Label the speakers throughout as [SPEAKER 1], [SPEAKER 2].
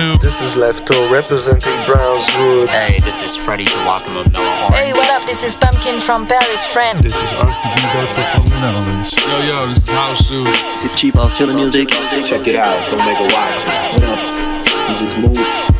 [SPEAKER 1] Uncle New.
[SPEAKER 2] This is Lefto representing Brownswood.
[SPEAKER 3] Hey, this is Freddie Joachim of Noah Horn.
[SPEAKER 4] Hey, what up? This is Pumpkin from Paris, friend.
[SPEAKER 5] This is RCB Doctor from the Netherlands.
[SPEAKER 1] Yo, yo, this is House Shoes.
[SPEAKER 6] This is Chief of Killer Music.
[SPEAKER 7] Check it out, so make a watch. What up? This is Moose.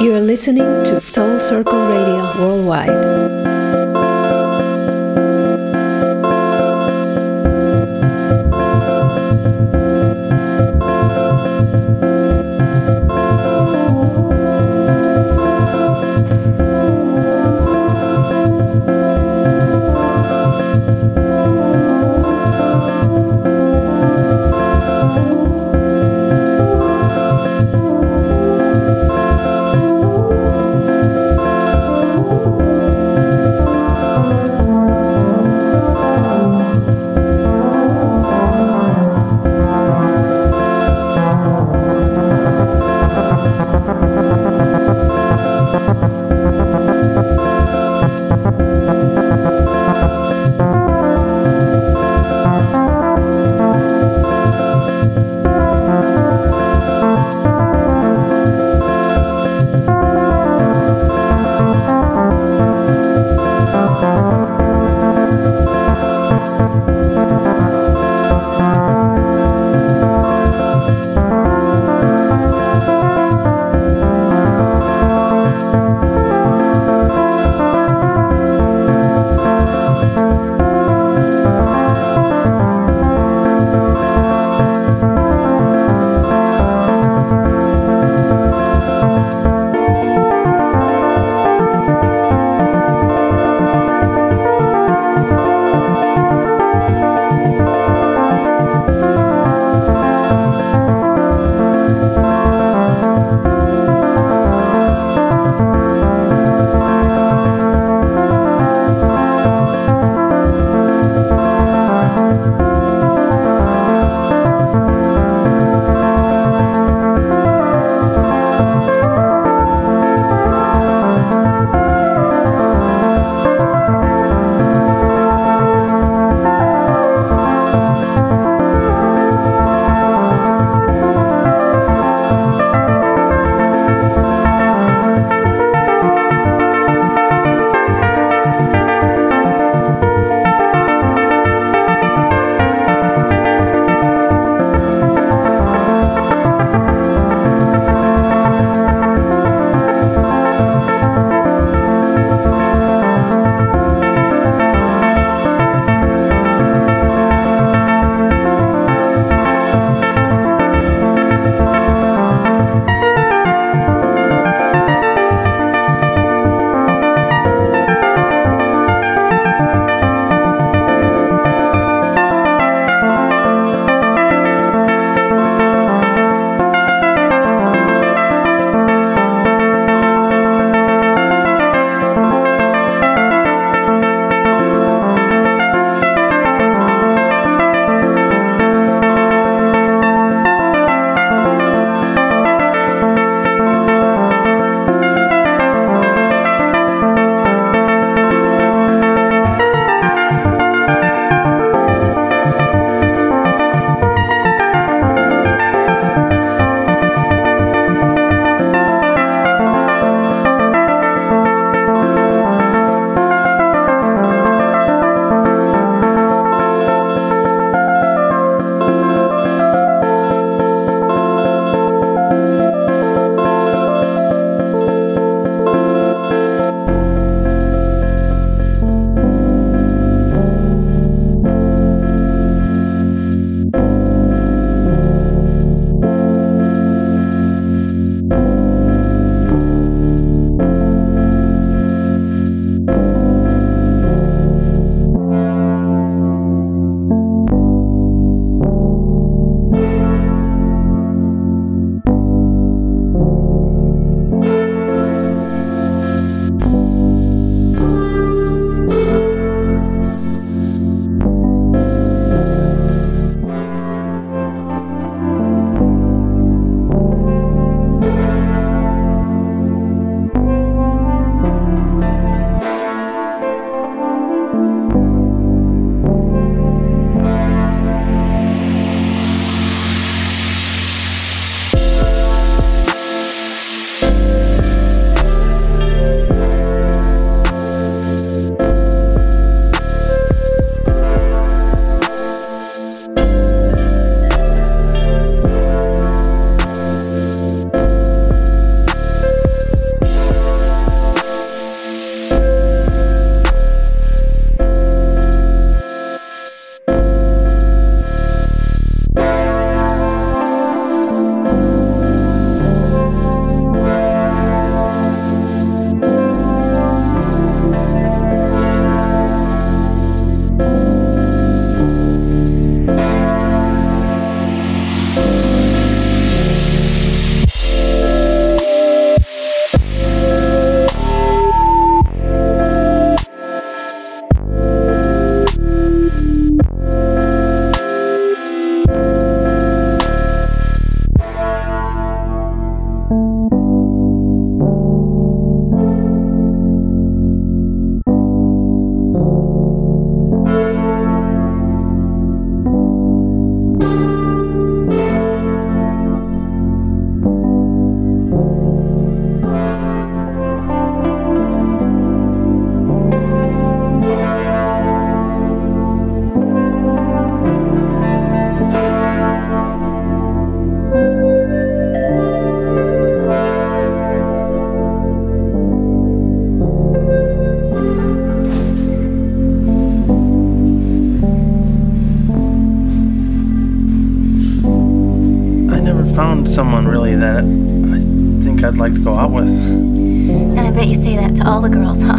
[SPEAKER 8] You're listening to Soul Circle Radio Worldwide.
[SPEAKER 6] grow up with.
[SPEAKER 9] And I bet you say that to all the girls, huh?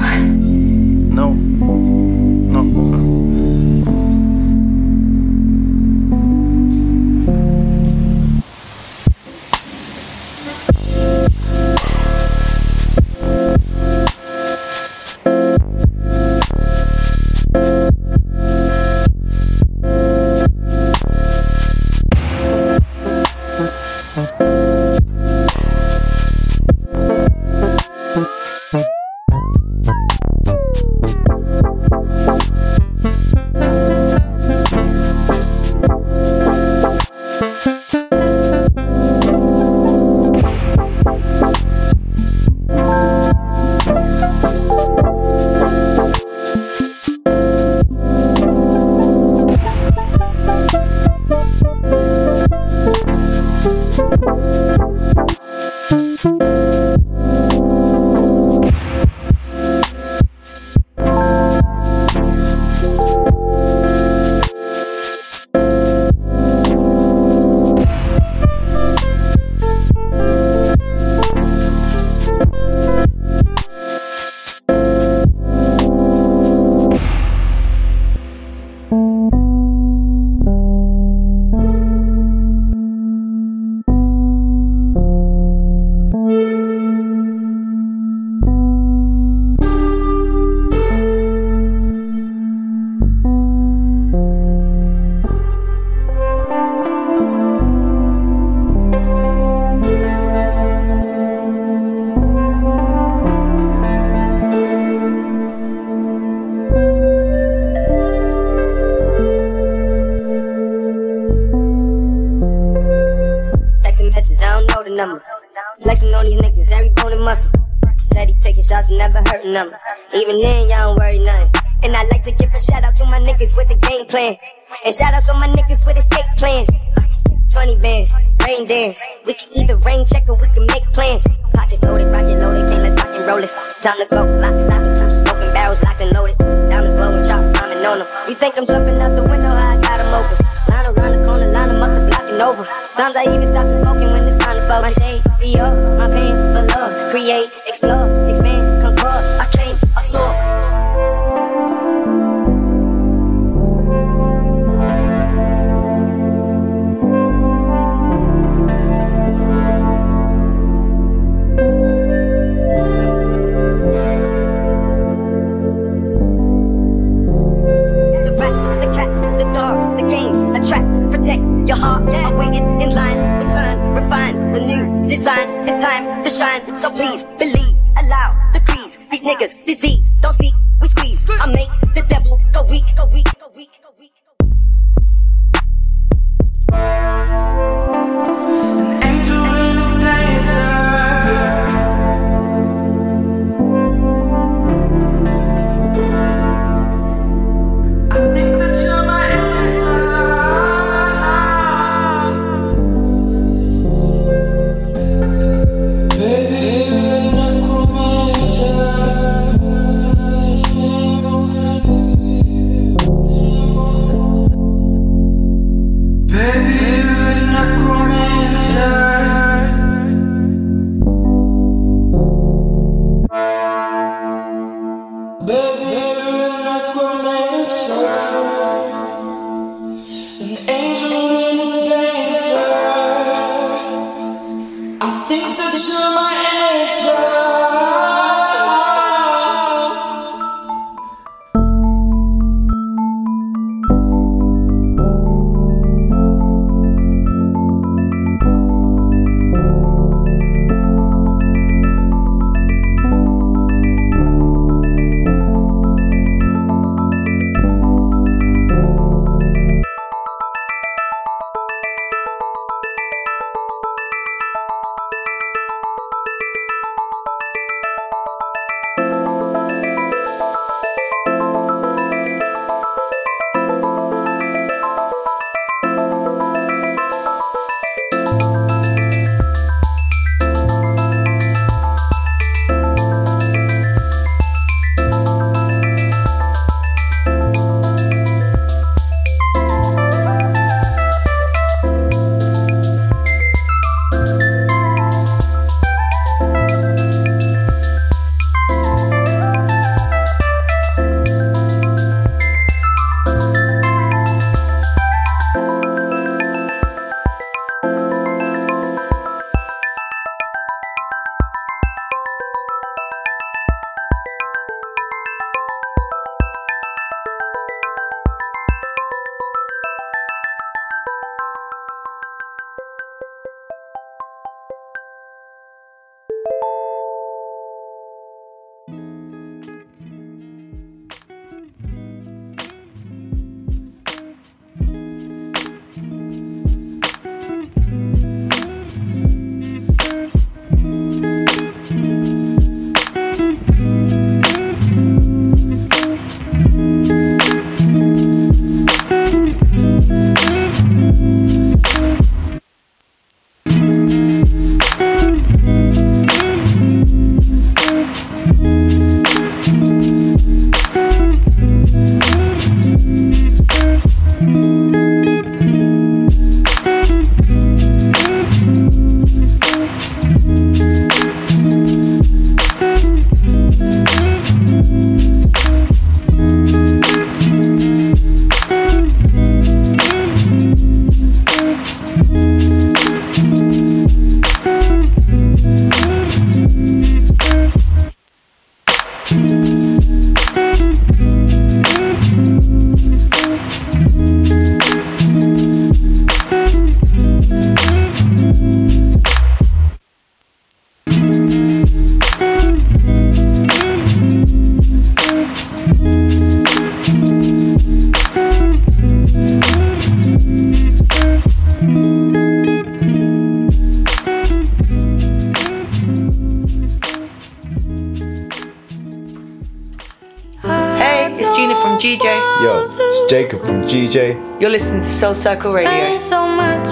[SPEAKER 10] It's
[SPEAKER 11] Gina from GeeJay.
[SPEAKER 12] Yo, it's Jacob from GeeJay.
[SPEAKER 11] You're listening to Soul Circle Radio.
[SPEAKER 13] Spend so much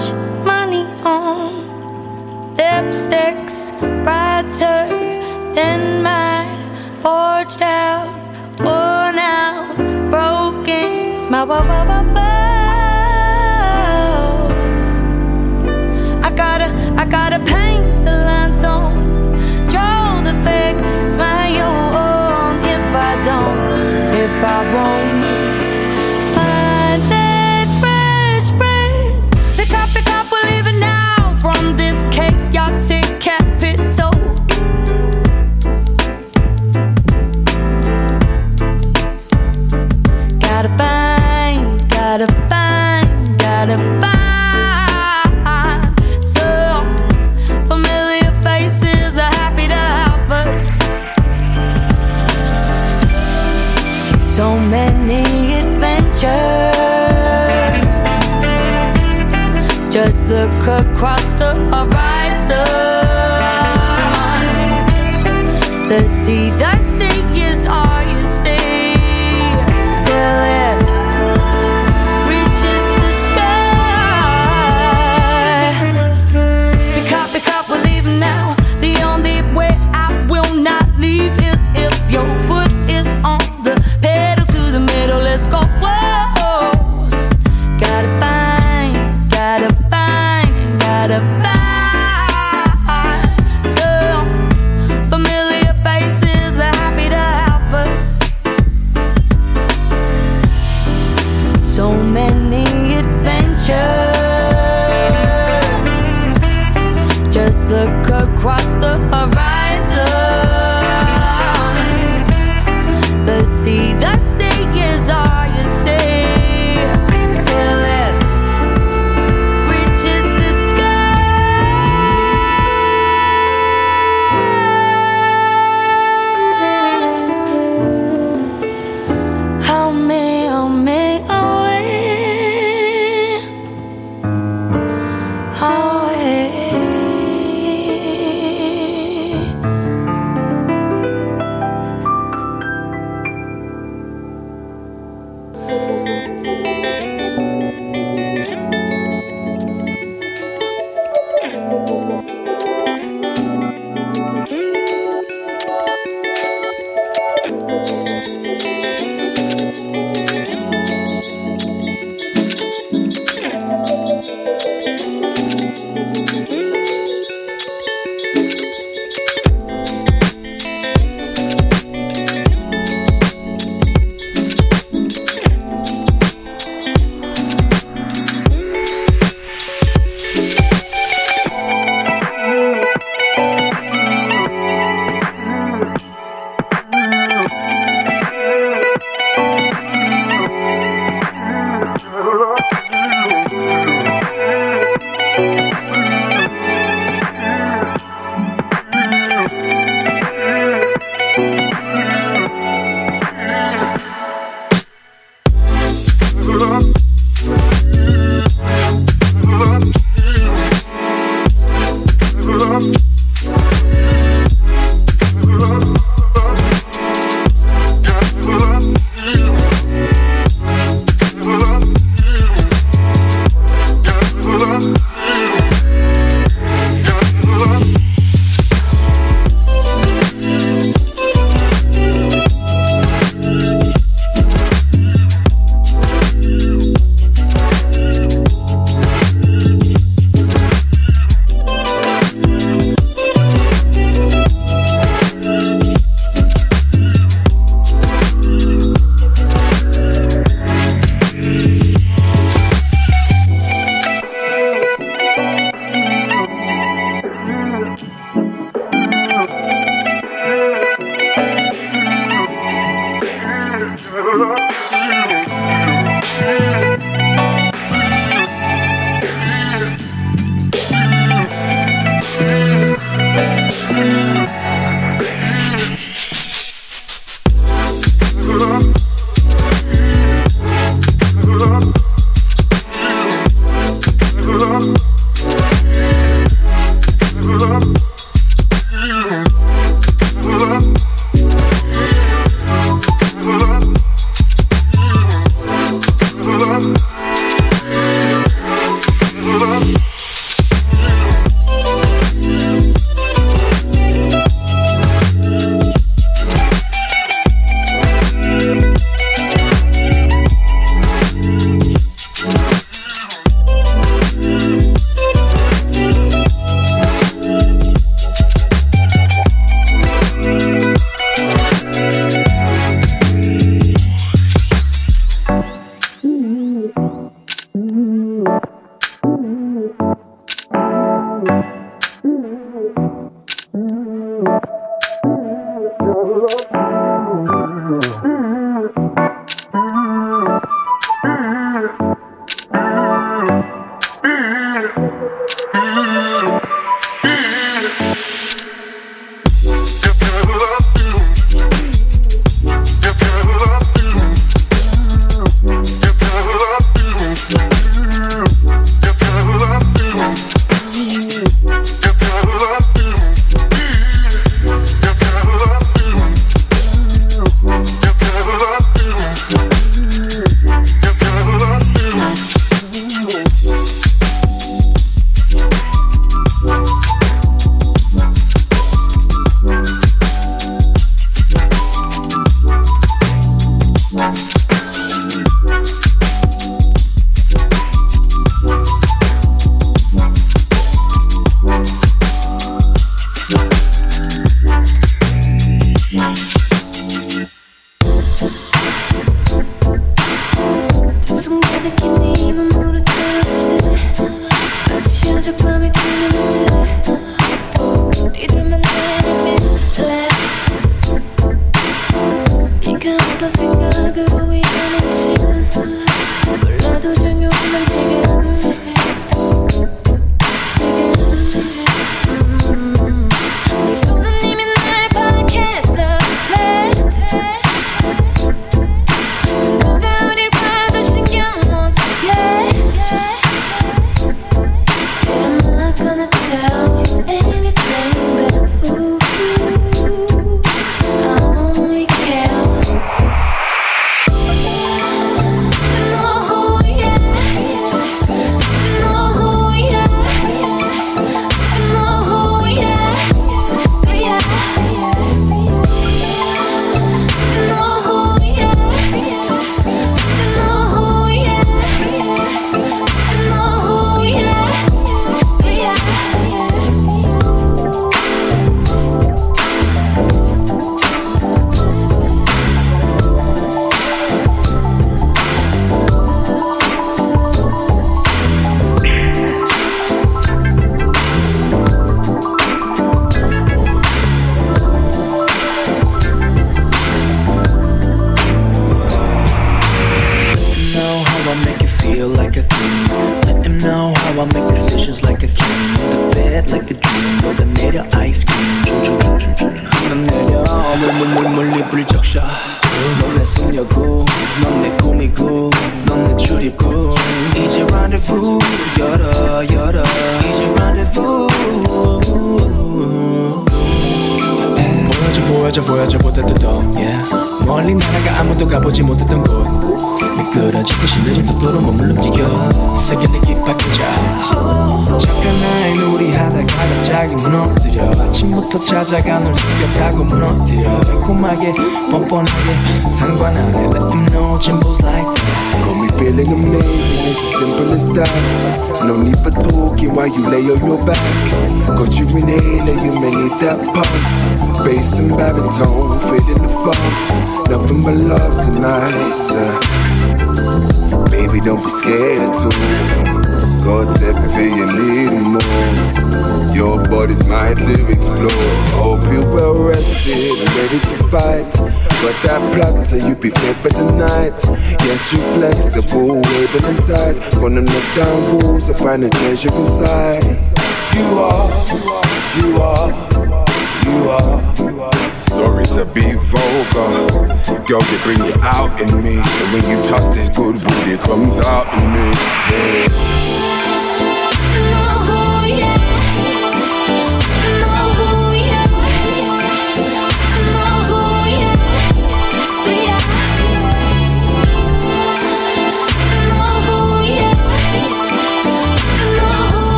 [SPEAKER 13] money on lipsticks brighter than my forged out, worn out, broken smile. I'll across the horizon. The sea that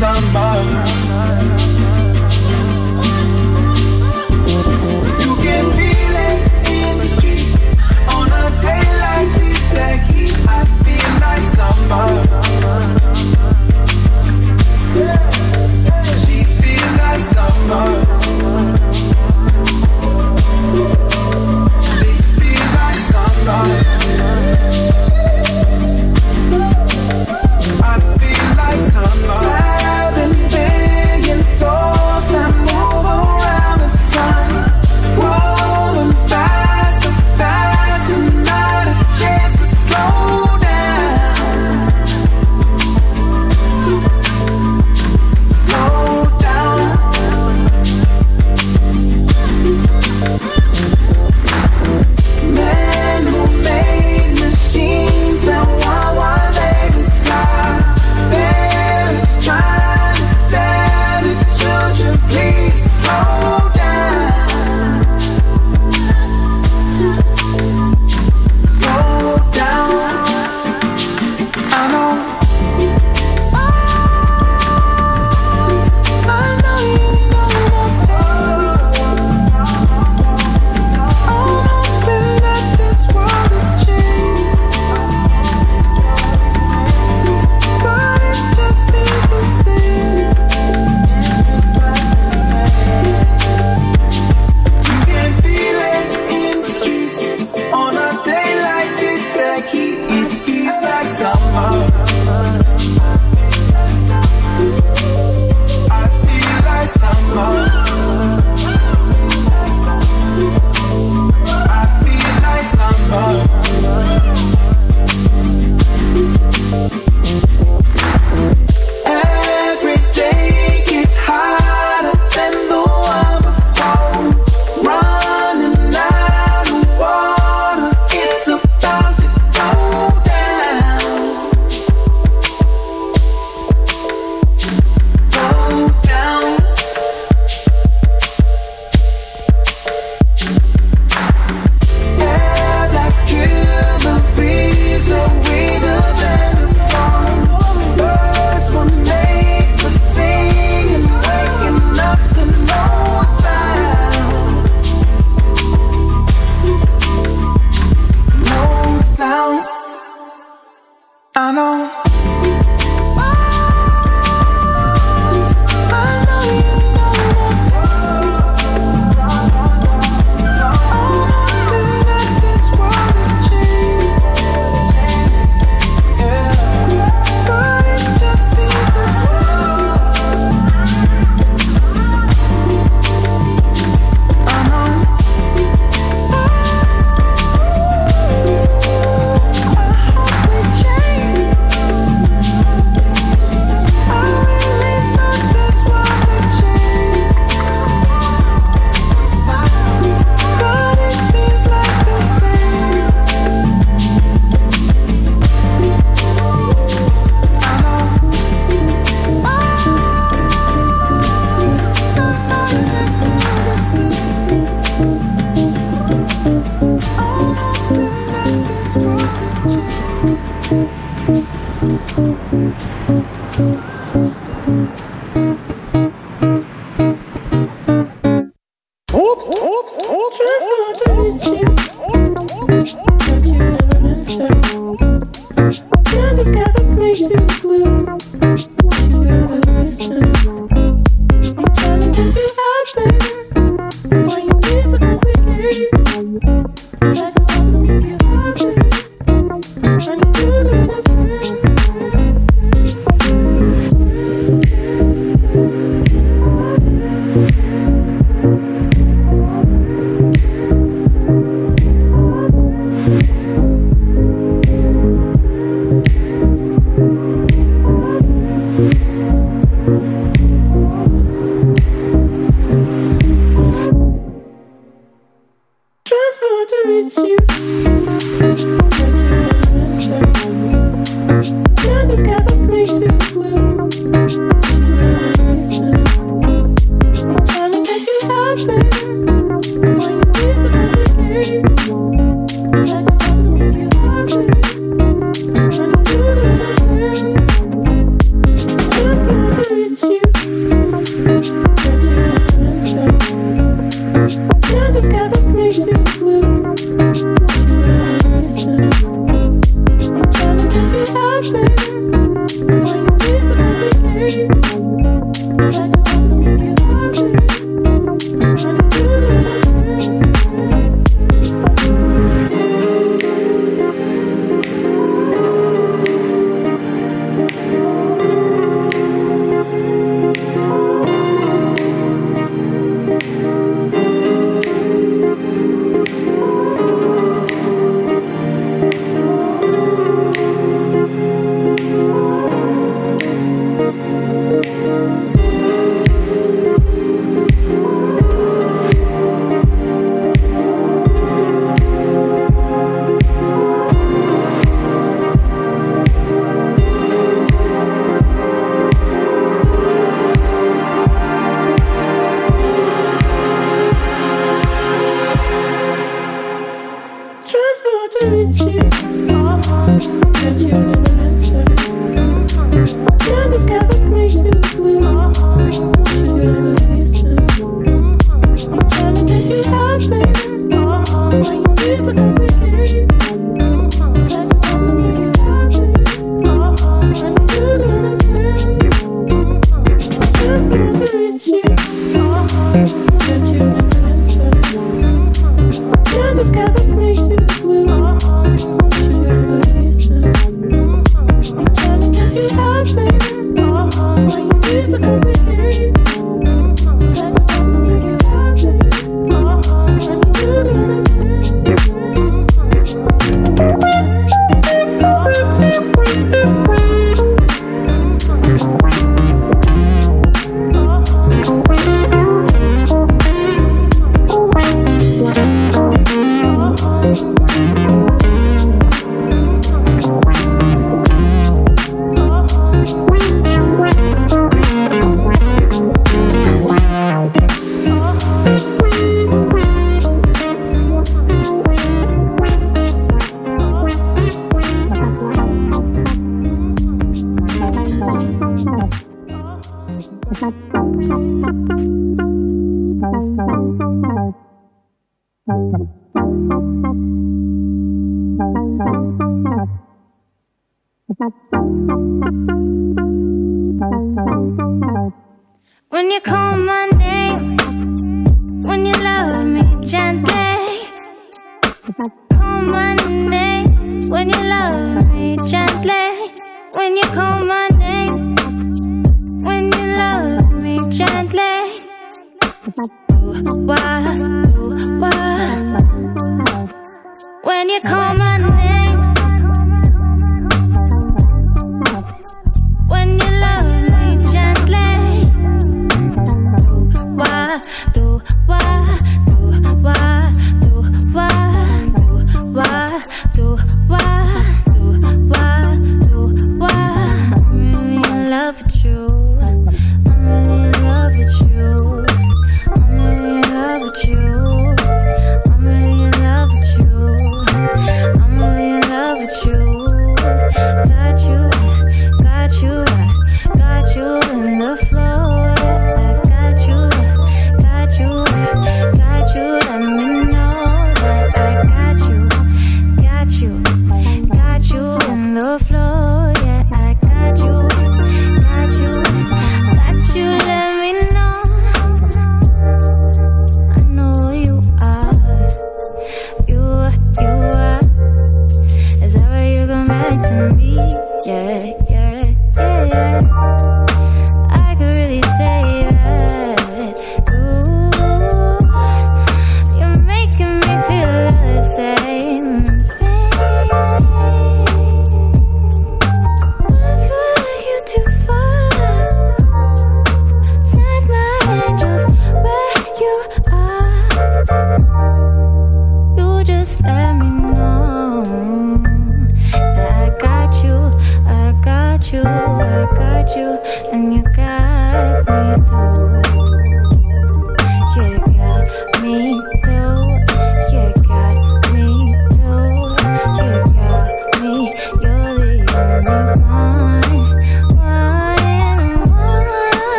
[SPEAKER 13] samba. You
[SPEAKER 14] can feel it in the streets on a day like this. That heat, I feel like summer. She feels like summer. This feels like summer.
[SPEAKER 15] I'm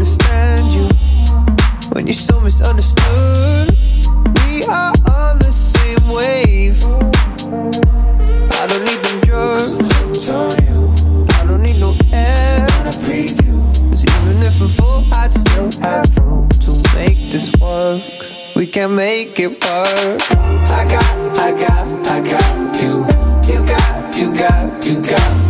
[SPEAKER 16] understand you when you're so misunderstood. We are on the same wave. I don't need them drugs. I don't need no air. Cause even if I'm full, I'd still have room to make this work. We can make it work. I got, I got, I got you. You got, you got, you got.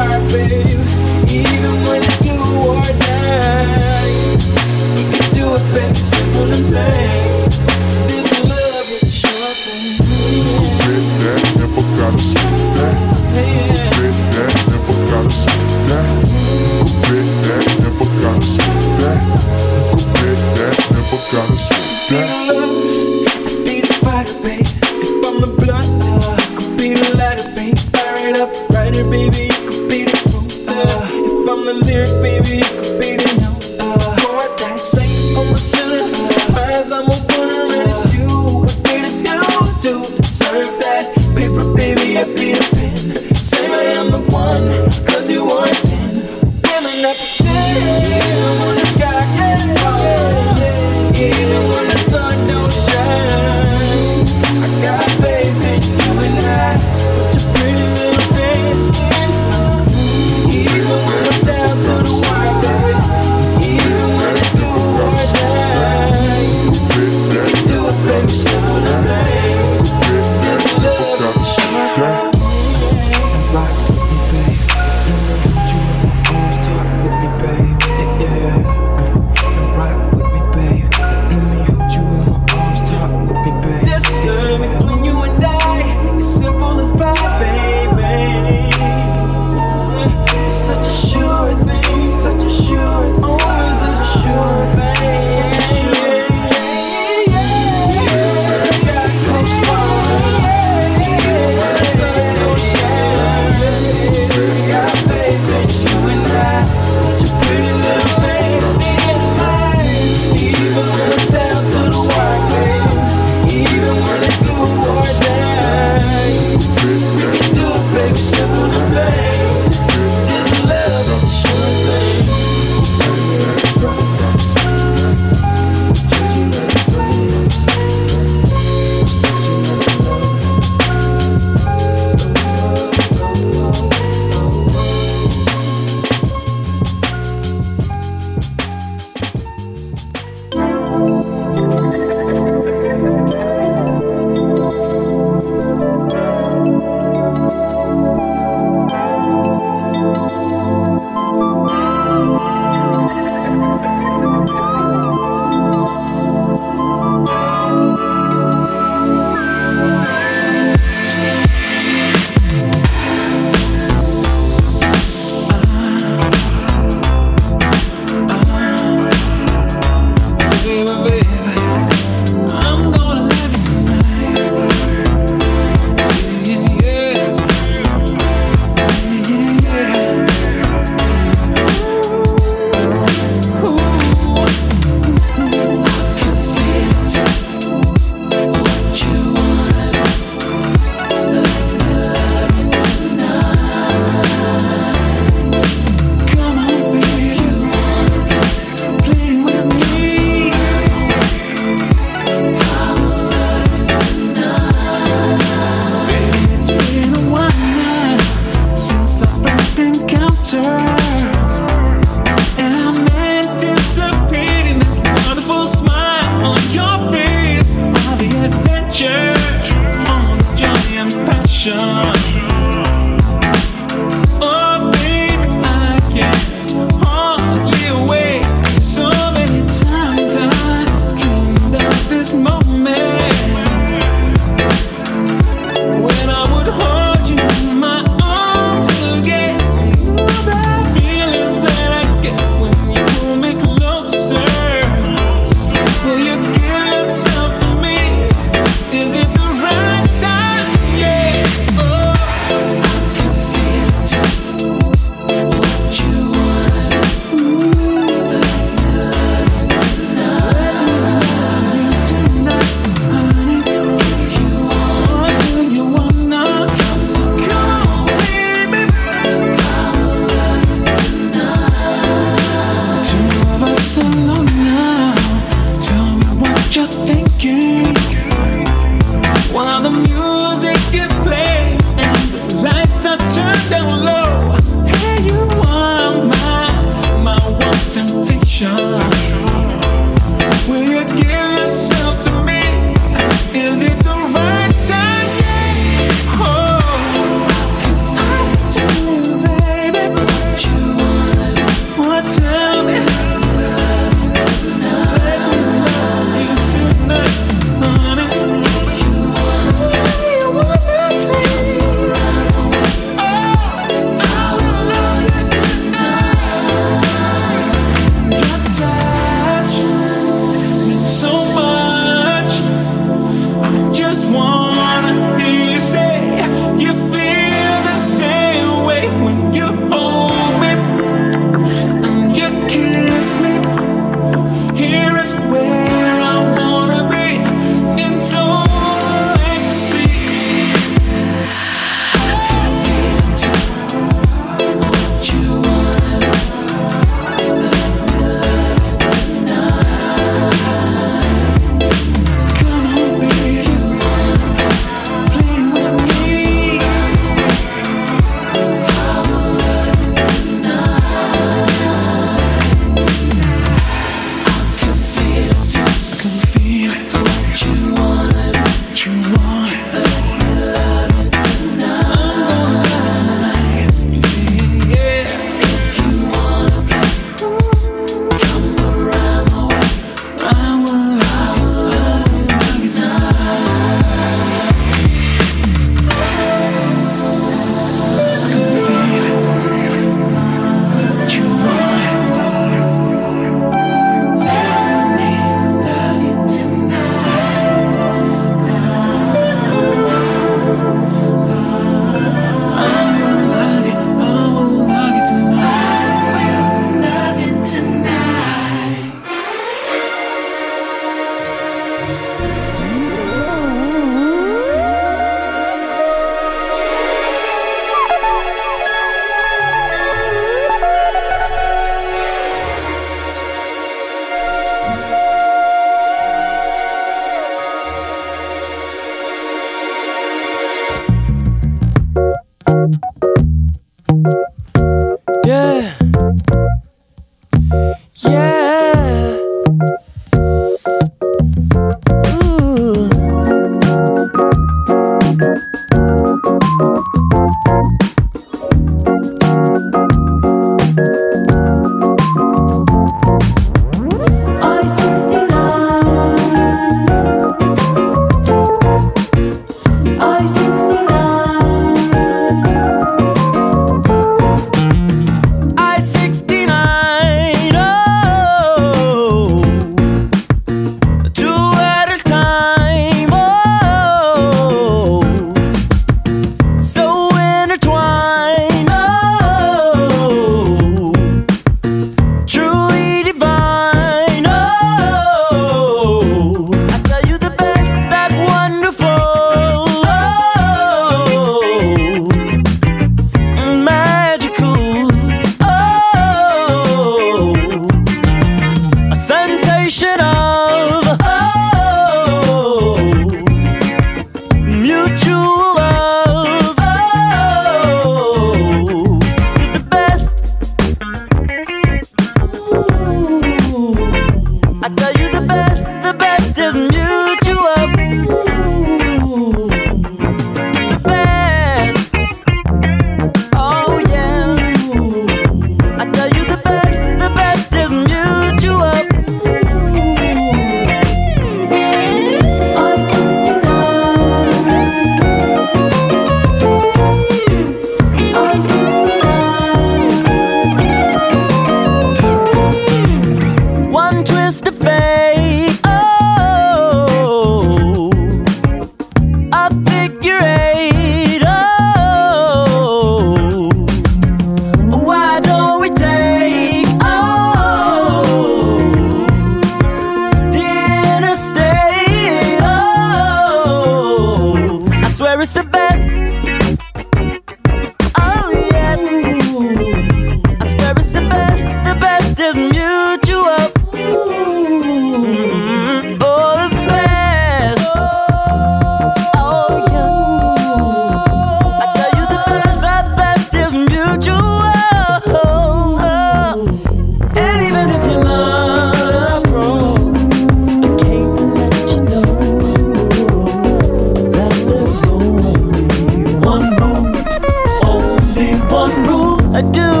[SPEAKER 13] Do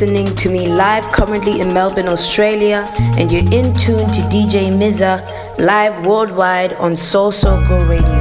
[SPEAKER 17] listening to me live currently in Melbourne, Australia, and you're in tune to DJ Mza live worldwide on Soul Circle Radio.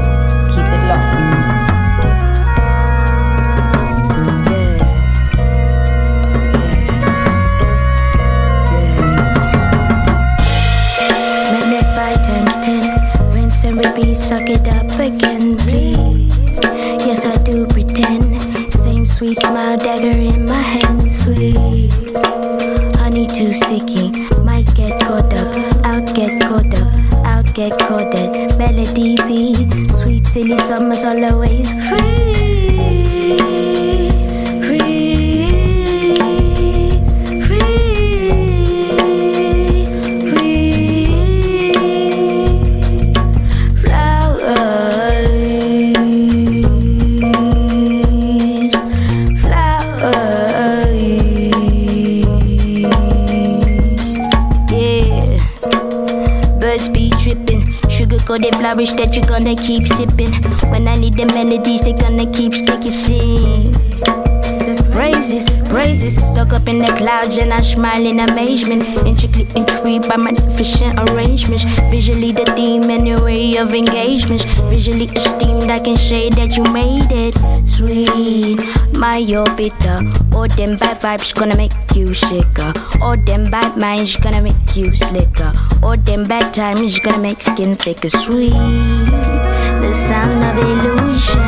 [SPEAKER 18] Say that you made it. Sweet, my your bitter. All them bad vibes gonna make you sicker. All them bad minds gonna make you slicker. All them bad times gonna make skin thicker. Sweet, the sound of illusion.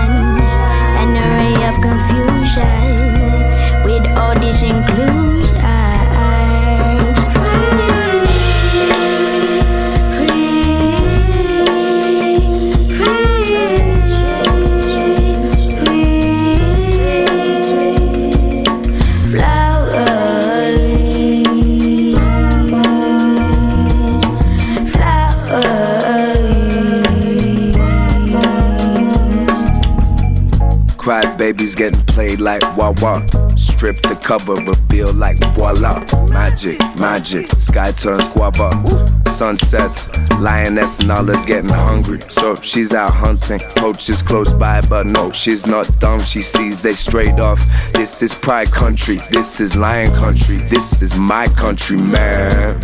[SPEAKER 18] and An array of
[SPEAKER 19] Getting played like wah wah. Strip the cover, reveal like voila. Magic, magic, sky turns guava. Sunsets, lioness and all is getting hungry. So she's out hunting, poachers close by, but no, she's not dumb. She sees they straight off. This is pride country, this is lion country, this is my country, man.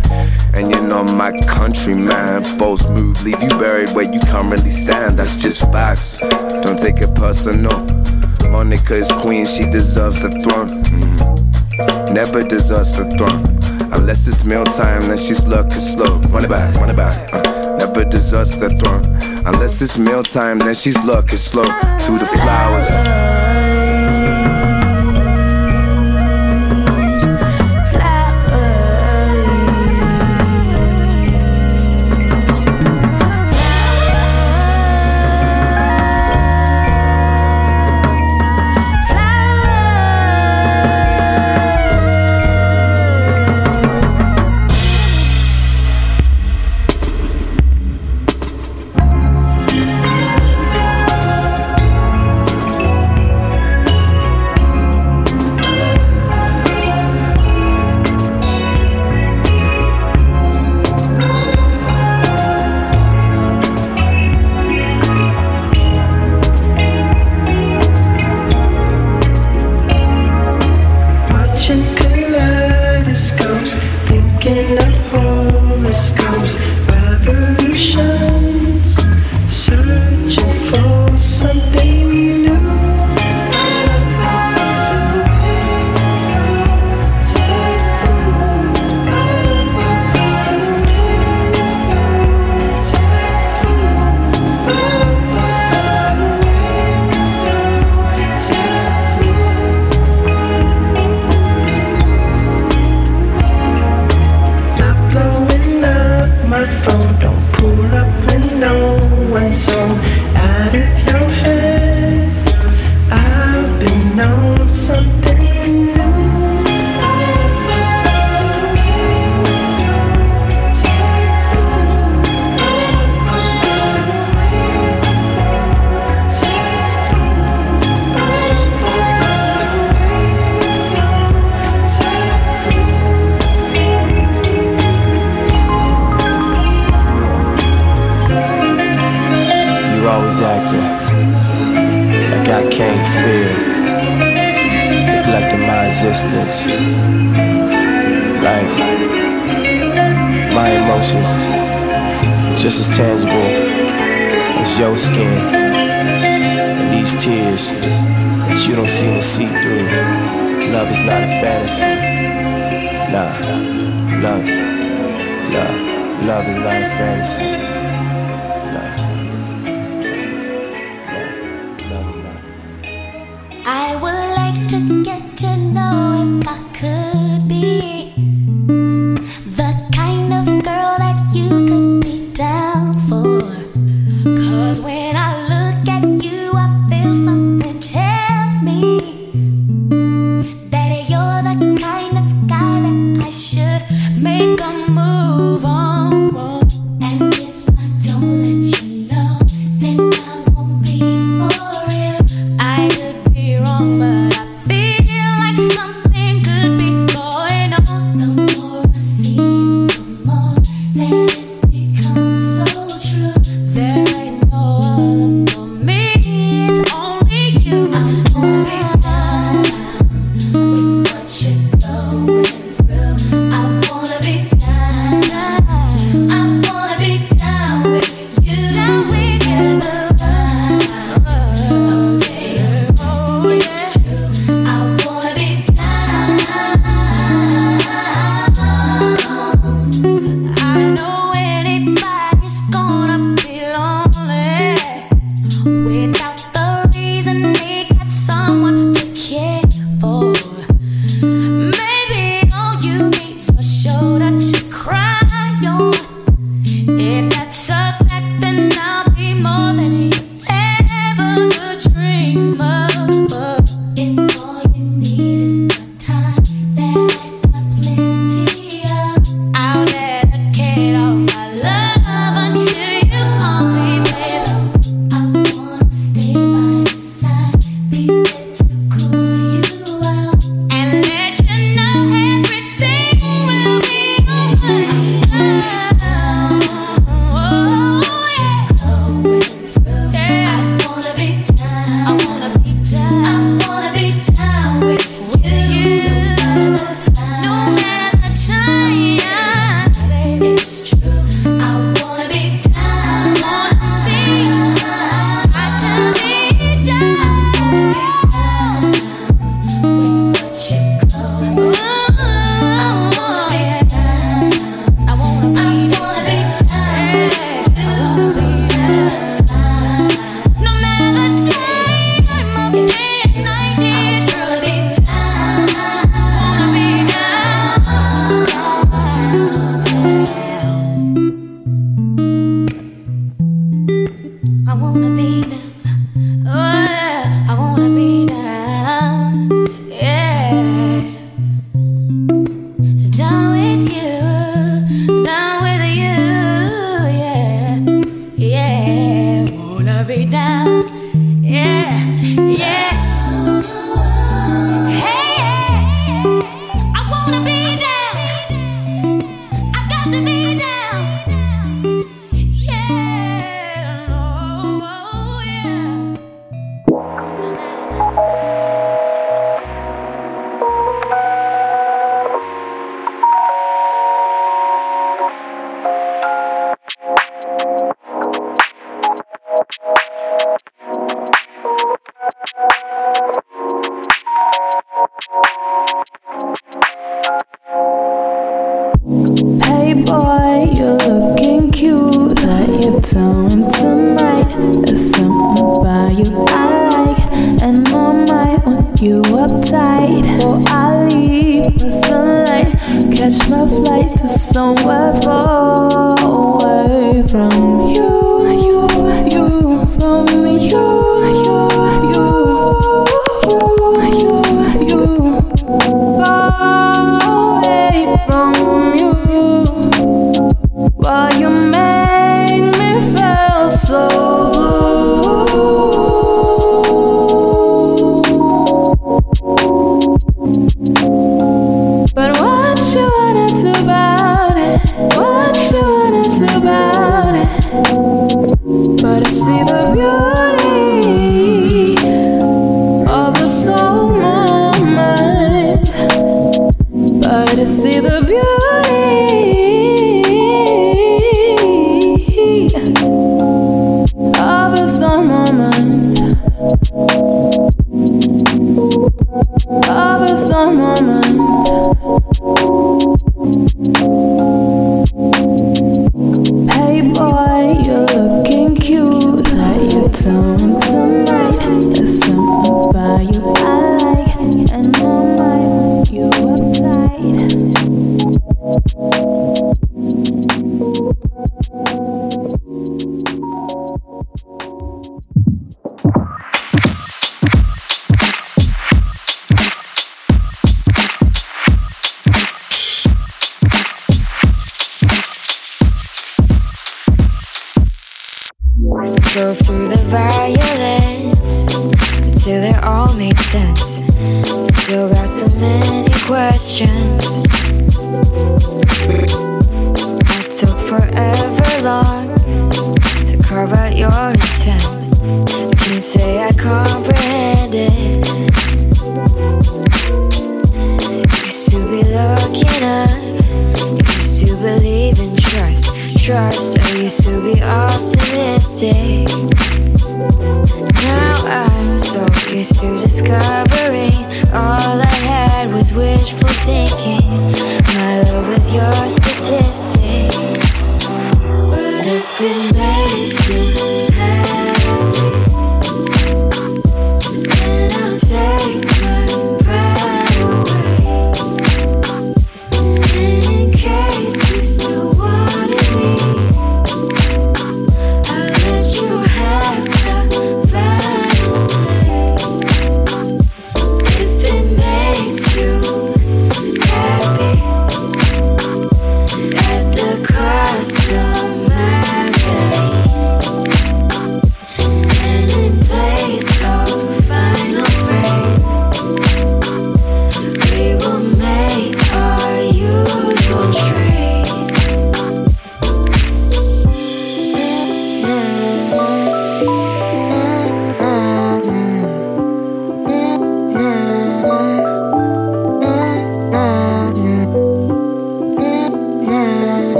[SPEAKER 19] And you know my country, man. Both move, leave you buried where you currently stand. That's just facts. Don't take it personal. Is queen, she deserves the throne. Never deserves the throne. Unless it's mealtime, then she's lurking slow. Run it back, run it back. uh. Never deserves the throne. Unless it's mealtime, then she's lurking slow through the flowers.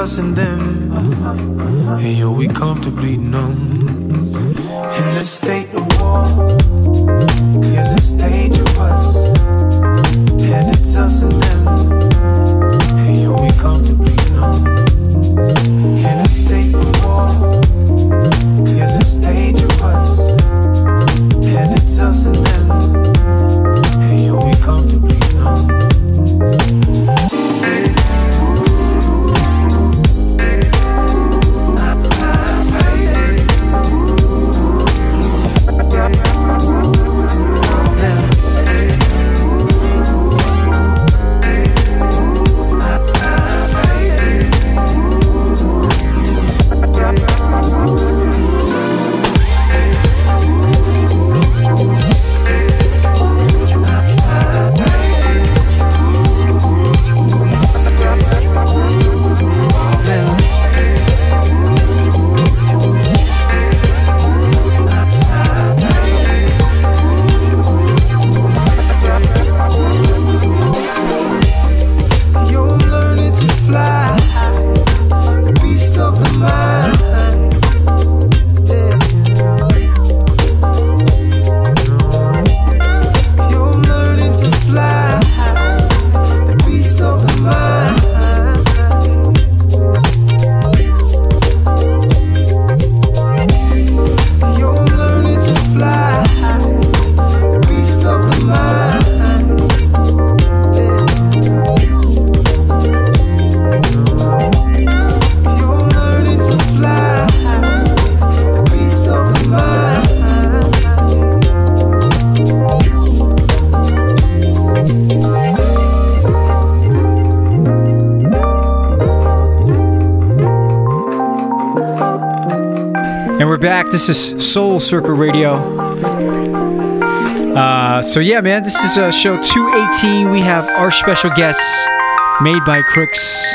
[SPEAKER 14] Us and them.
[SPEAKER 20] This is Soul Circle Radio. Uh, so yeah, man, this is uh, show 218. We have our special guests, made by Crooks,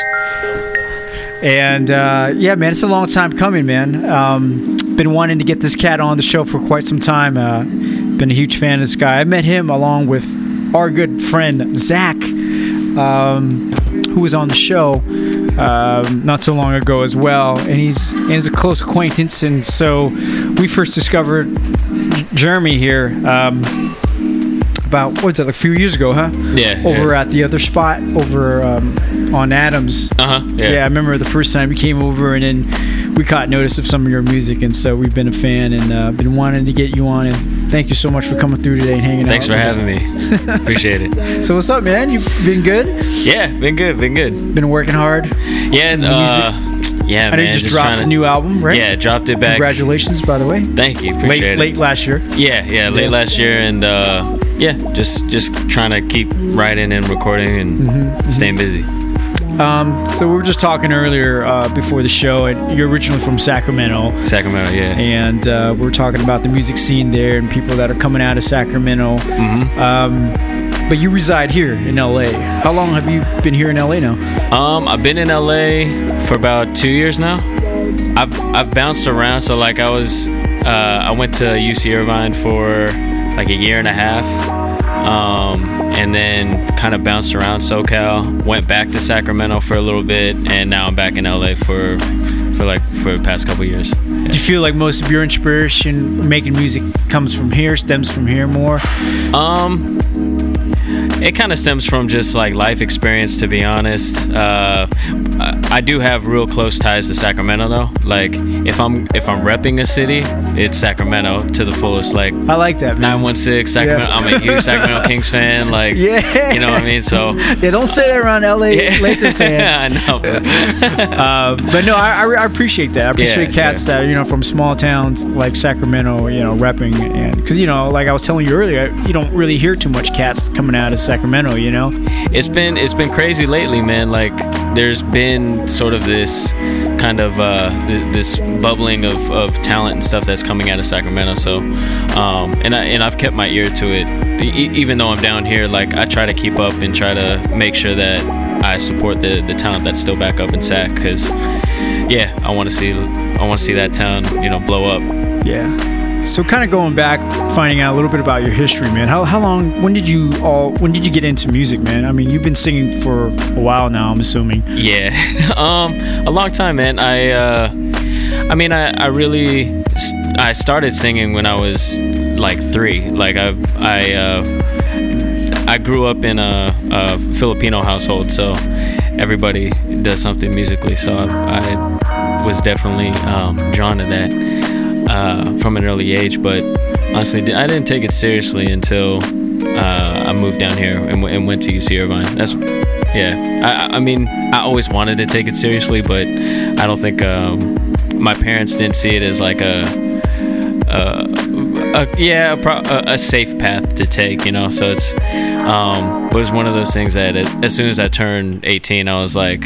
[SPEAKER 20] and uh, yeah, man, it's a long time coming, man. Um, been wanting to get this cat on the show for quite some time. Uh, been a huge fan of this guy. I met him along with our good friend Zach, um, who was on the show um, not so long ago as well, and he's and he's a close acquaintance. And so we first discovered Jeremy here um, about what was it, like a few years ago, huh?
[SPEAKER 21] Yeah,
[SPEAKER 20] Over
[SPEAKER 21] yeah.
[SPEAKER 20] at the other spot over um, on Adams.
[SPEAKER 21] Uh huh. Yeah.
[SPEAKER 20] I remember the first time you came over, and then we caught notice of some of your music, and so we've been a fan and uh, been wanting to get you on. And thank you so much for coming through today and hanging
[SPEAKER 21] Thanks
[SPEAKER 20] out. Thanks for
[SPEAKER 21] having me. Appreciate it.
[SPEAKER 20] So what's up, man? You been good?
[SPEAKER 21] Yeah, been good, been good.
[SPEAKER 20] Been working hard.
[SPEAKER 21] Yeah,
[SPEAKER 20] The
[SPEAKER 21] uh, yeah,
[SPEAKER 20] I know
[SPEAKER 21] man.
[SPEAKER 20] you just, dropped
[SPEAKER 21] trying
[SPEAKER 20] a new album, right?
[SPEAKER 21] Yeah, dropped it back.
[SPEAKER 20] Congratulations, by the way.
[SPEAKER 21] Thank you.
[SPEAKER 20] Late,
[SPEAKER 21] Appreciate it.
[SPEAKER 20] late last year.
[SPEAKER 21] Yeah, yeah, late
[SPEAKER 20] Yeah.
[SPEAKER 21] last year, and uh, yeah, just just trying to keep writing and recording and
[SPEAKER 20] Mhm,
[SPEAKER 21] staying busy.
[SPEAKER 20] Um, so we were just talking earlier uh, before the show, and you're originally from Sacramento.
[SPEAKER 21] Sacramento, yeah.
[SPEAKER 20] And uh, we are talking about the music scene there and people that are coming out of Sacramento.
[SPEAKER 21] Mm-hmm.
[SPEAKER 20] Um, but you reside here in LA. How long have you been here in LA now?
[SPEAKER 21] Um, I've been in LA for about two years now. I've I've bounced around. So like I was, uh, I went to UC Irvine for like a year and a half, um, and then kind of bounced around SoCal. Went back to Sacramento for a little bit, and now I'm back in LA for for like for the past couple years.
[SPEAKER 20] Do you feel like most of your inspiration making music comes from here, stems from here more?
[SPEAKER 21] Um, it kind of stems from just like life experience, to be honest. Uh, I do have real close ties to Sacramento, though. Like if I'm if I'm repping a city, it's Sacramento to the fullest. Like
[SPEAKER 20] I like that.
[SPEAKER 21] Nine one six Sacramento.
[SPEAKER 20] Yeah.
[SPEAKER 21] I'm a huge Sacramento Kings fan. Like
[SPEAKER 20] Yeah.
[SPEAKER 21] you know what I mean. So
[SPEAKER 20] Yeah, don't say that around LA Laker fans.
[SPEAKER 21] Yeah, I know.
[SPEAKER 20] uh, but no, I, I, I appreciate that. I appreciate
[SPEAKER 21] Yeah,
[SPEAKER 20] cats that are, you know from small towns like Sacramento, you know, repping and because you know, like I was telling you earlier, you don't really hear too much cats coming out of Sacramento. You know,
[SPEAKER 21] it's been it's been crazy lately, man. Like there's been sort of this kind of uh, th- this bubbling of, of talent and stuff that's coming out of Sacramento. So, um, and I and I've kept my ear to it, e- even though I'm down here. Like I try to keep up and try to make sure that I support the the talent that's still back up in Sac because, yeah, I want to see I want to see that town you know blow up.
[SPEAKER 20] yeah. So kind of going back, finding out a little bit about your history, man. How, how long? When did you all? When did you get into music, man? I mean, you've been singing for a while now. I'm assuming.
[SPEAKER 21] Yeah, um, a long time, man. I, uh, I mean, I, I really, I started singing when I was like three. Like I, I, uh, I grew up in a, a Filipino household, so everybody does something musically. So I, I was definitely um, drawn to that uh, from an early age. But honestly, I didn't take it seriously until uh, I moved down here and, w- and went to UC Irvine. That's yeah. I, I- mean, I always wanted to take it seriously, but I don't think um, my parents didn't see it as like a, a, a yeah, a, pro- a, safe path to take. You know, so it's um, it was one of those things that it, as soon as I turned 18, I was like,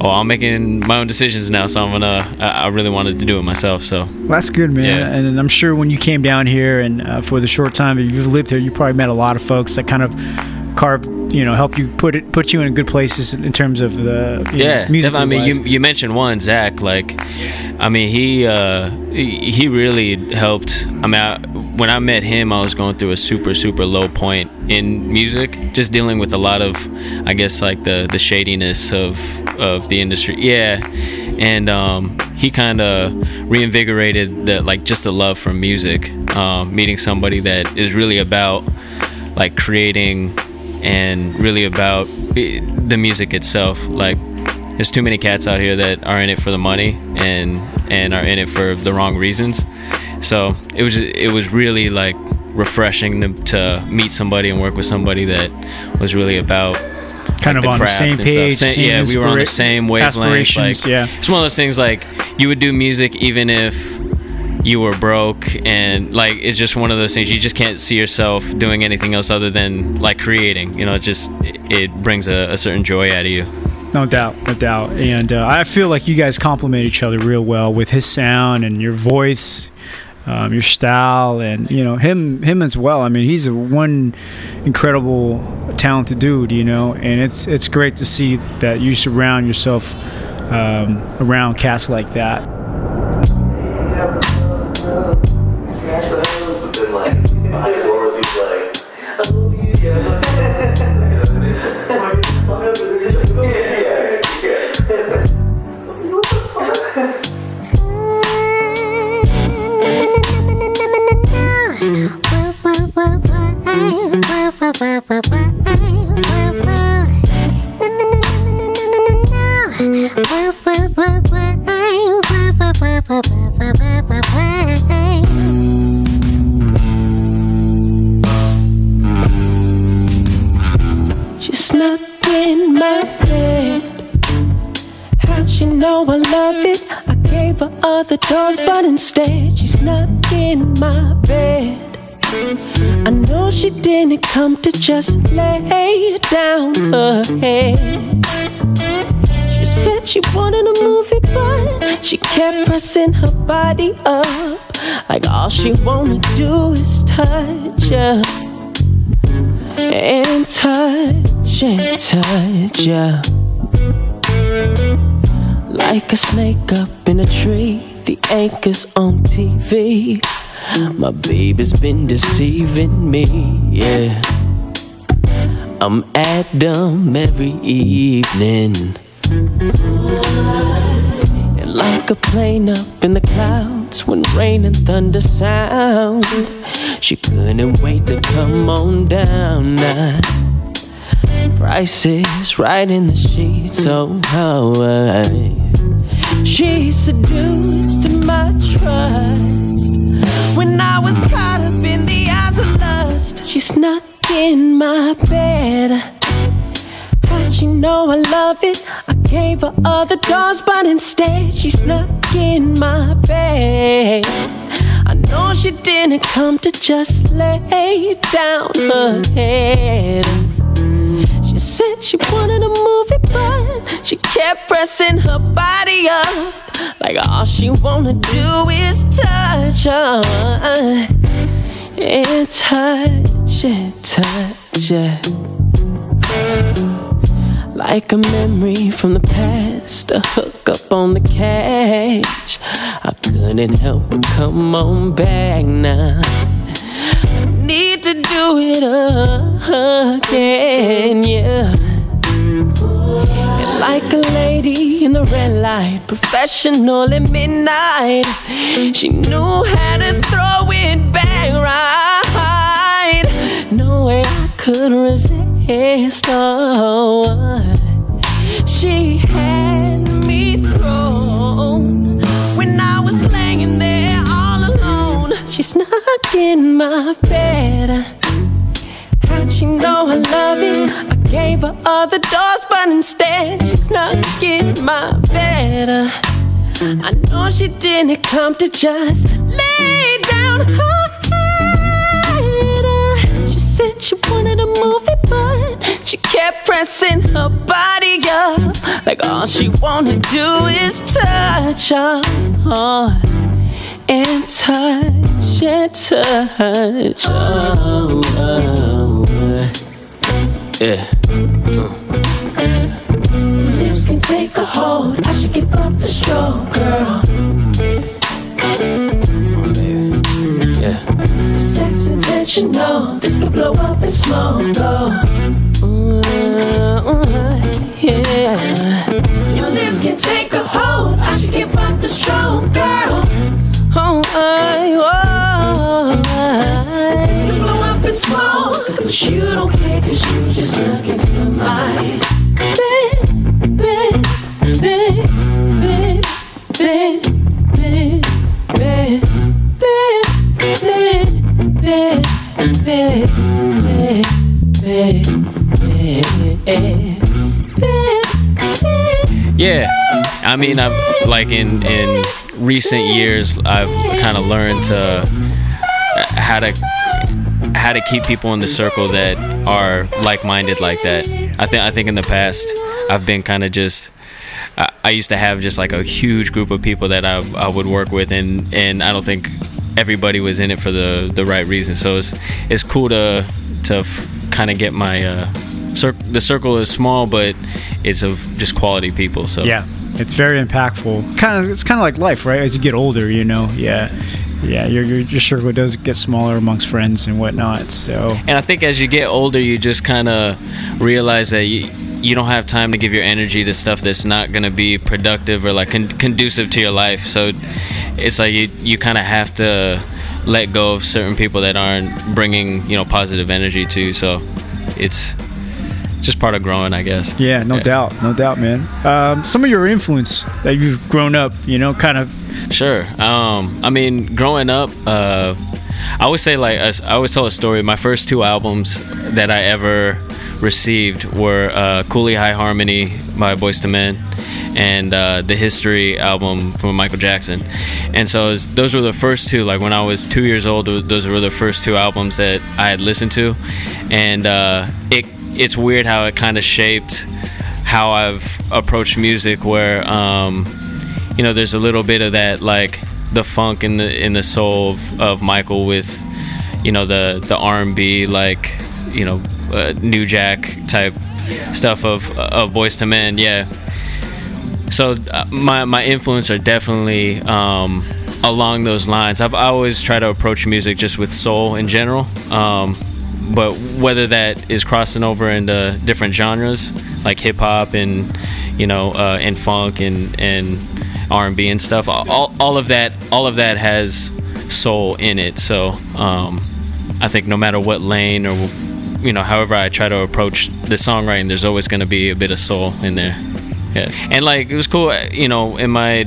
[SPEAKER 21] oh, I'm making my own decisions now, so I'm gonna. I, really wanted to do it myself, so.
[SPEAKER 20] Well, that's good, man.
[SPEAKER 21] Yeah.
[SPEAKER 20] And I'm sure when you came down here and uh, for the short time that you've lived here, you probably met a lot of folks that kind of carved, you know, help you put it, put you in good places in terms of the
[SPEAKER 21] yeah
[SPEAKER 20] know, music.
[SPEAKER 21] I mean, you you mentioned one Zach. Like, I mean, he uh, he, he really helped. I mean, I, when I met him, I was going through a super super low point in music, just dealing with a lot of, I guess, like the the shadiness of of the industry. Yeah, and um, he kind of reinvigorated the like just the love for music. Um, meeting somebody that is really about like creating and really about the music itself. Like, there's too many cats out here that are in it for the money and and are in it for the wrong reasons. So it was it was really like refreshing to, to meet somebody and work with somebody that was really about
[SPEAKER 20] Kind
[SPEAKER 21] like,
[SPEAKER 20] of on the same page, same
[SPEAKER 21] yeah, we were on the same wavelength. Like,
[SPEAKER 20] yeah.
[SPEAKER 21] it's one of those things like you would do music even if you were broke and like it's just one of those things you just can't see yourself doing anything else other than like creating you know it just it brings a, a certain joy out of you
[SPEAKER 20] no doubt, no doubt. And uh, I feel like you guys complement each other real well with his sound and your voice, um, your style, and you know him him as well. I mean, he's a one incredible, talented dude, you know, and it's it's great to see that you surround yourself um, around cats like that.
[SPEAKER 16] She snuck in my bed. How'd she know I love it? I gave her other doors, but instead she snuck in my bed. I know she didn't come to just lay down her head. She said she wanted a movie, but she kept pressing her body up. Like all she wanna do is touch ya. And touch and touch ya. Like a snake up in a tree, the anchor's on TV. My baby's been deceiving me, yeah. I'm at them every evening. And like a plane up in the clouds when rain and thunder sound, she couldn't wait to come on down now. Prices right in the sheets, oh how I. She seduced my trust when I was caught up in the eyes of lust. She snuck in my bed. How'd she know I love it? I gave her other doors, but instead she snuck in my bed. I know she didn't come to just lay down her head. She said she wanted a movie, but she kept pressing her body up. Like all she wanna do is touch her. And touch and touch it. Like a memory from the past, a hook up on the couch. I couldn't help but come on back now. Need to do it again, yeah. And like a lady in the red light, professional at midnight. She knew how to throw it back right. No way I could resist. Oh, she had She snuck in my bed. How'd she know I love it? I gave her other doors, but instead she snuck in my bed. I know she didn't come to just lay down her head. She said she wanted a movie, but she kept pressing her body up. Like all she wanna do is touch her and touch and touch. Oh, oh, oh.
[SPEAKER 21] Yeah. Mm.
[SPEAKER 16] Lips can take a hold. I should give up the stroke, girl.
[SPEAKER 21] Yeah.
[SPEAKER 16] Sex intentional. This could blow up in smoke, go. Mm, mm, yeah. Your lips can take a hold. I should give smoke. But you don't care cause you just snuck into my bed,
[SPEAKER 21] Yeah, I mean, I've like in in recent years, I've kind of learned to uh, how to how to keep people in the circle that are like-minded like that. I think I think in the past I've been kind of just. I, I used to have just like a huge group of people that I, I would work with, and and I don't think everybody was in it for the the right reason. So it's it's cool to to f- kind of get my uh, cir- the circle is small, but it's of just quality people. So
[SPEAKER 20] Yeah, it's very impactful. Kind of, it's kind of like life, right? As you get older, you know, yeah, yeah, your your, circle does get smaller amongst friends and whatnot. So
[SPEAKER 21] And I think as you get older, you just kind of realize that you, you don't have time to give your energy to stuff that's not going to be productive or like con- conducive to your life. So it's like you, you kind of have to let go of certain people that aren't bringing, you know, positive energy to. So it's just part of growing, I guess.
[SPEAKER 20] yeah, no doubt, no doubt, man. Um, some of your influence that you've grown up, you know, kind of
[SPEAKER 21] Sure. Um, I mean, growing up, uh, I always say like I always tell a story. My first two albums that I ever received were uh, "Cooley High Harmony" by Boyz II Men and uh, the "History" album from Michael Jackson. And so was- those were the first two. Like when I was two years old, those were the first two albums that I had listened to, and uh, it it's weird how it kind of shaped how I've approached music. Where um, you know, there's a little bit of that like the funk in the in the soul of, of Michael with, you know, the the R&B like, you know, uh, New Jack type stuff of of Boyz II Men. Yeah. So uh, my my influence are definitely um, along those lines. I've I always tried to approach music just with soul in general. Um, but whether that is crossing over into different genres like hip hop and you know uh, and funk and and R&B and stuff, all, all of that all of that has soul in it. So um, I think no matter what lane or you know however I try to approach the songwriting, there's always going to be a bit of soul in there. And like it was cool, you know, in my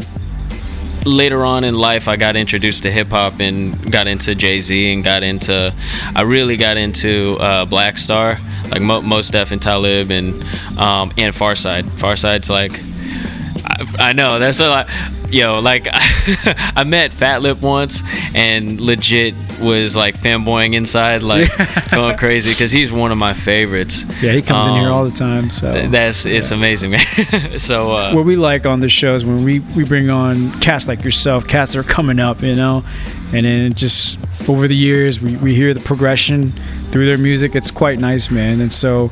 [SPEAKER 21] later on in life I got introduced to hip hop and got into Jay Z and got into I really got into uh, Black Star like Mo- Mos Def and Talib and um, and Pharcyde. Pharcyde's like I, I know that's a lot. Yo, like I met Fat Lip once and legit was like fanboying inside, like going crazy because he's one of my favorites.
[SPEAKER 20] yeah, he comes in here
[SPEAKER 21] Um,
[SPEAKER 20] all the time. So
[SPEAKER 21] That's it's amazing, man. so uh,
[SPEAKER 20] what we like on the shows when we we bring on cast like yourself, cast that are coming up, you know, and then just over the years we, we hear the progression through their music. It's quite nice, man. And so,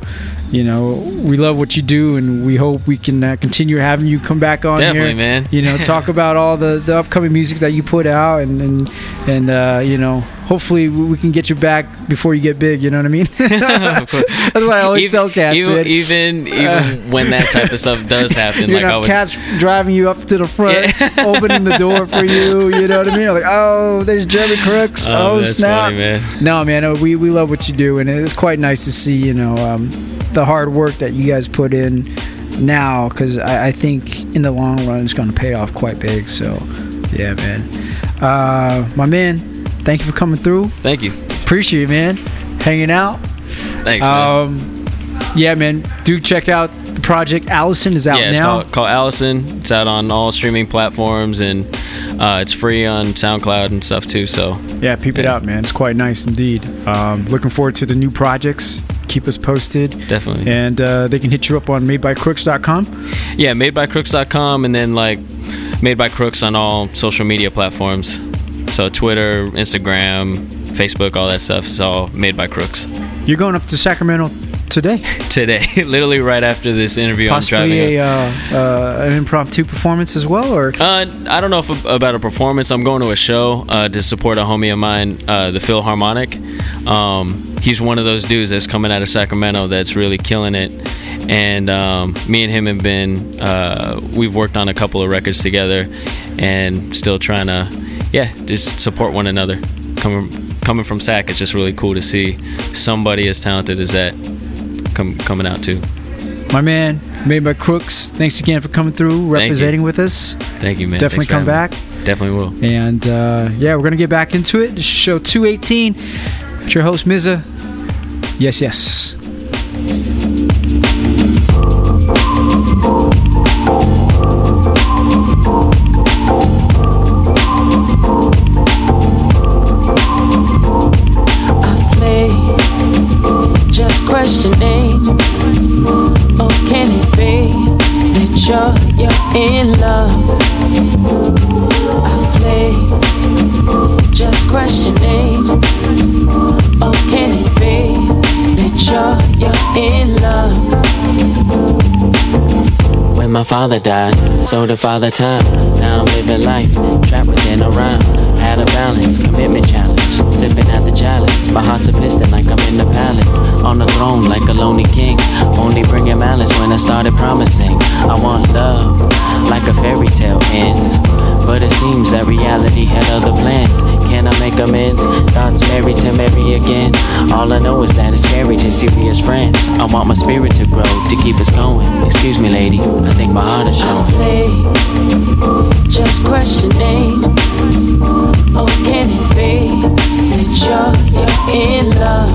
[SPEAKER 20] you know, we love what you do, and we hope we can uh, continue having you come back on
[SPEAKER 21] Definitely,
[SPEAKER 20] here,
[SPEAKER 21] man.
[SPEAKER 20] You know, talk about all the, the upcoming music that you put out, and and and uh, you know, hopefully we can get you back before you get big. You know what I mean? That's what I always
[SPEAKER 21] even,
[SPEAKER 20] tell cats.
[SPEAKER 21] even
[SPEAKER 20] man.
[SPEAKER 21] even, even
[SPEAKER 20] Uh,
[SPEAKER 21] when that type of stuff does happen,
[SPEAKER 20] you
[SPEAKER 21] like I
[SPEAKER 20] know,
[SPEAKER 21] would.
[SPEAKER 20] cats driving you up to the front, opening the door for you. You know what I mean? I'm Like, oh, there's Jeremy Crooks.
[SPEAKER 21] Oh,
[SPEAKER 20] Oh,
[SPEAKER 21] that's
[SPEAKER 20] snap!
[SPEAKER 21] funny, man.
[SPEAKER 20] No, man, we we love what you do, and it's quite nice to see you know um, the hard work that you guys put in now, because I, I think in the long run it's going to pay off quite big. So, yeah, man. Uh, my man, thank you for coming through.
[SPEAKER 21] Thank you.
[SPEAKER 20] Appreciate it, man. Hanging out.
[SPEAKER 21] Thanks, man.
[SPEAKER 20] Um, yeah, man. Do check out the project. Allison is out
[SPEAKER 21] yeah, it's
[SPEAKER 20] now.
[SPEAKER 21] called, called Allison. It's out on all streaming platforms and uh, it's free on SoundCloud and stuff too. So
[SPEAKER 20] Yeah, peep it out, man. It's quite nice indeed. Um, looking forward to the new projects. Keep us posted.
[SPEAKER 21] Definitely.
[SPEAKER 20] And uh, they can hit you up on madebycrooks.com.
[SPEAKER 21] yeah, madebycrooks.com and then like Made by Crooks on all social media platforms. So Twitter, Instagram, Facebook, all that stuff. It's all Made by Crooks.
[SPEAKER 20] You're going up to Sacramento today.
[SPEAKER 21] Today, literally right after this interview, I'm driving.
[SPEAKER 20] Possibly a, uh, uh, an impromptu performance as well, or
[SPEAKER 21] Uh, I don't know if about a performance. I'm going to a show uh, to support a homie of mine, uh, the Philharmonik. Um, he's one of those dudes that's coming out of Sacramento that's really killing it. And um, me and him have been, uh, we've worked on a couple of records together, and still trying to, yeah, just support one another. Coming coming from Sac, it's just really cool to see somebody as talented as that come coming out too.
[SPEAKER 20] my man, Made by Crooks. Thanks again for coming through, representing with us.
[SPEAKER 21] Thank you, man.
[SPEAKER 20] Definitely
[SPEAKER 21] Thanks
[SPEAKER 20] come back.
[SPEAKER 21] me. Definitely will.
[SPEAKER 20] And uh, yeah, we're gonna get back into it. Show 218. It's your host Mza. Yes, yes.
[SPEAKER 13] I flee, just questioning oh,
[SPEAKER 16] you're, you're in love. I flee, just questioning. Oh, can it be that you're, you're in love?
[SPEAKER 22] When my father died, so the father time. Now I'm living life, trapped within a rhyme. Out of balance, commitment challenge. Sipping at the chalice. My heart's a piston like I'm in the palace. On the throne like a lonely king. Only bringing malice when I started promising. I want love, like a fairy tale ends. But it seems that reality had other plans. Can I make amends? Thoughts married to marry again. All I know is that it's scary to serious friends. I want my spirit to grow, to keep us going. Excuse me, lady, I think my heart is showing.
[SPEAKER 16] Just questioning. Oh, can it be that you're, you're in love?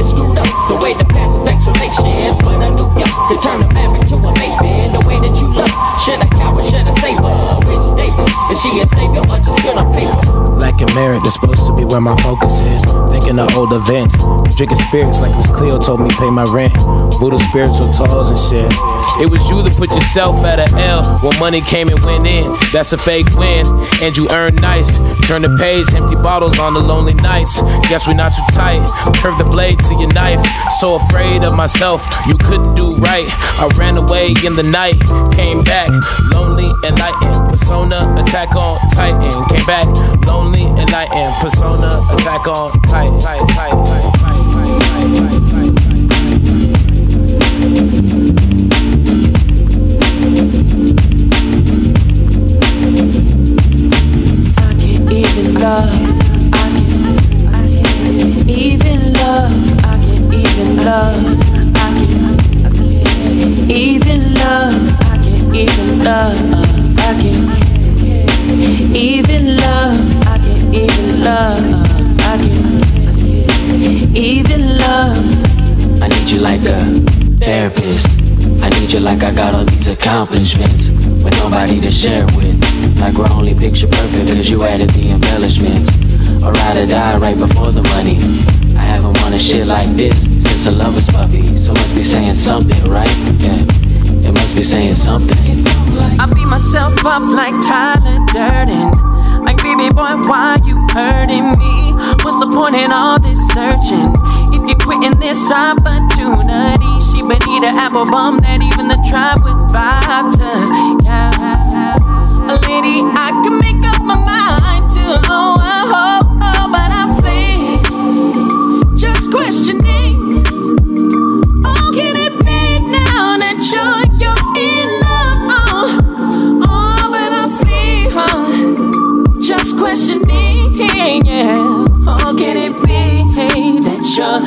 [SPEAKER 23] It's screwed up the way the past relations. But I knew ya could turn a marriage to a maven. The way that you look, should I cower, should I save her? Rich Davis, is she a savior or just on paper?
[SPEAKER 24] Lacking merit, that's supposed to be where my focus is. Thinking of old events. Drinking spirits like Miss Cleo told me pay my rent. Voodoo spiritual tours and shit. It was you that put yourself at L when money came and went in. That's a fake win, and you earn nice. Turn the page, empty bottles on the lonely nights. Guess we're not too tight. Curve the blade to your knife. So afraid of myself, you couldn't do right. I ran away in the night, came back lonely, enlightened. Persona attack on Titan. Came back lonely, enlightened. Persona attack on Titan.
[SPEAKER 16] I can even love. I can, I can even love. I can even love. I can, I can even love. I can even love. I even love. I can even love. I can even love.
[SPEAKER 22] I need you like a therapist. I need you like I got all these accomplishments with nobody to share with. Like we're only picture perfect cause you added the embellishments. Or ride or die right before the money. I haven't wanted shit like this since a lover's puppy. So must be saying something, right? Yeah, it must be saying something.
[SPEAKER 16] I beat myself up like Tyler Durden. Like, baby boy, why you hurting me? What's the point in all this searching? If you're quitting this opportunity, she would need an apple bomb that even the tribe would vibe to. Yeah. A lady, I can make up my mind to. Oh, oh, oh, but I flee. Just questioning. Be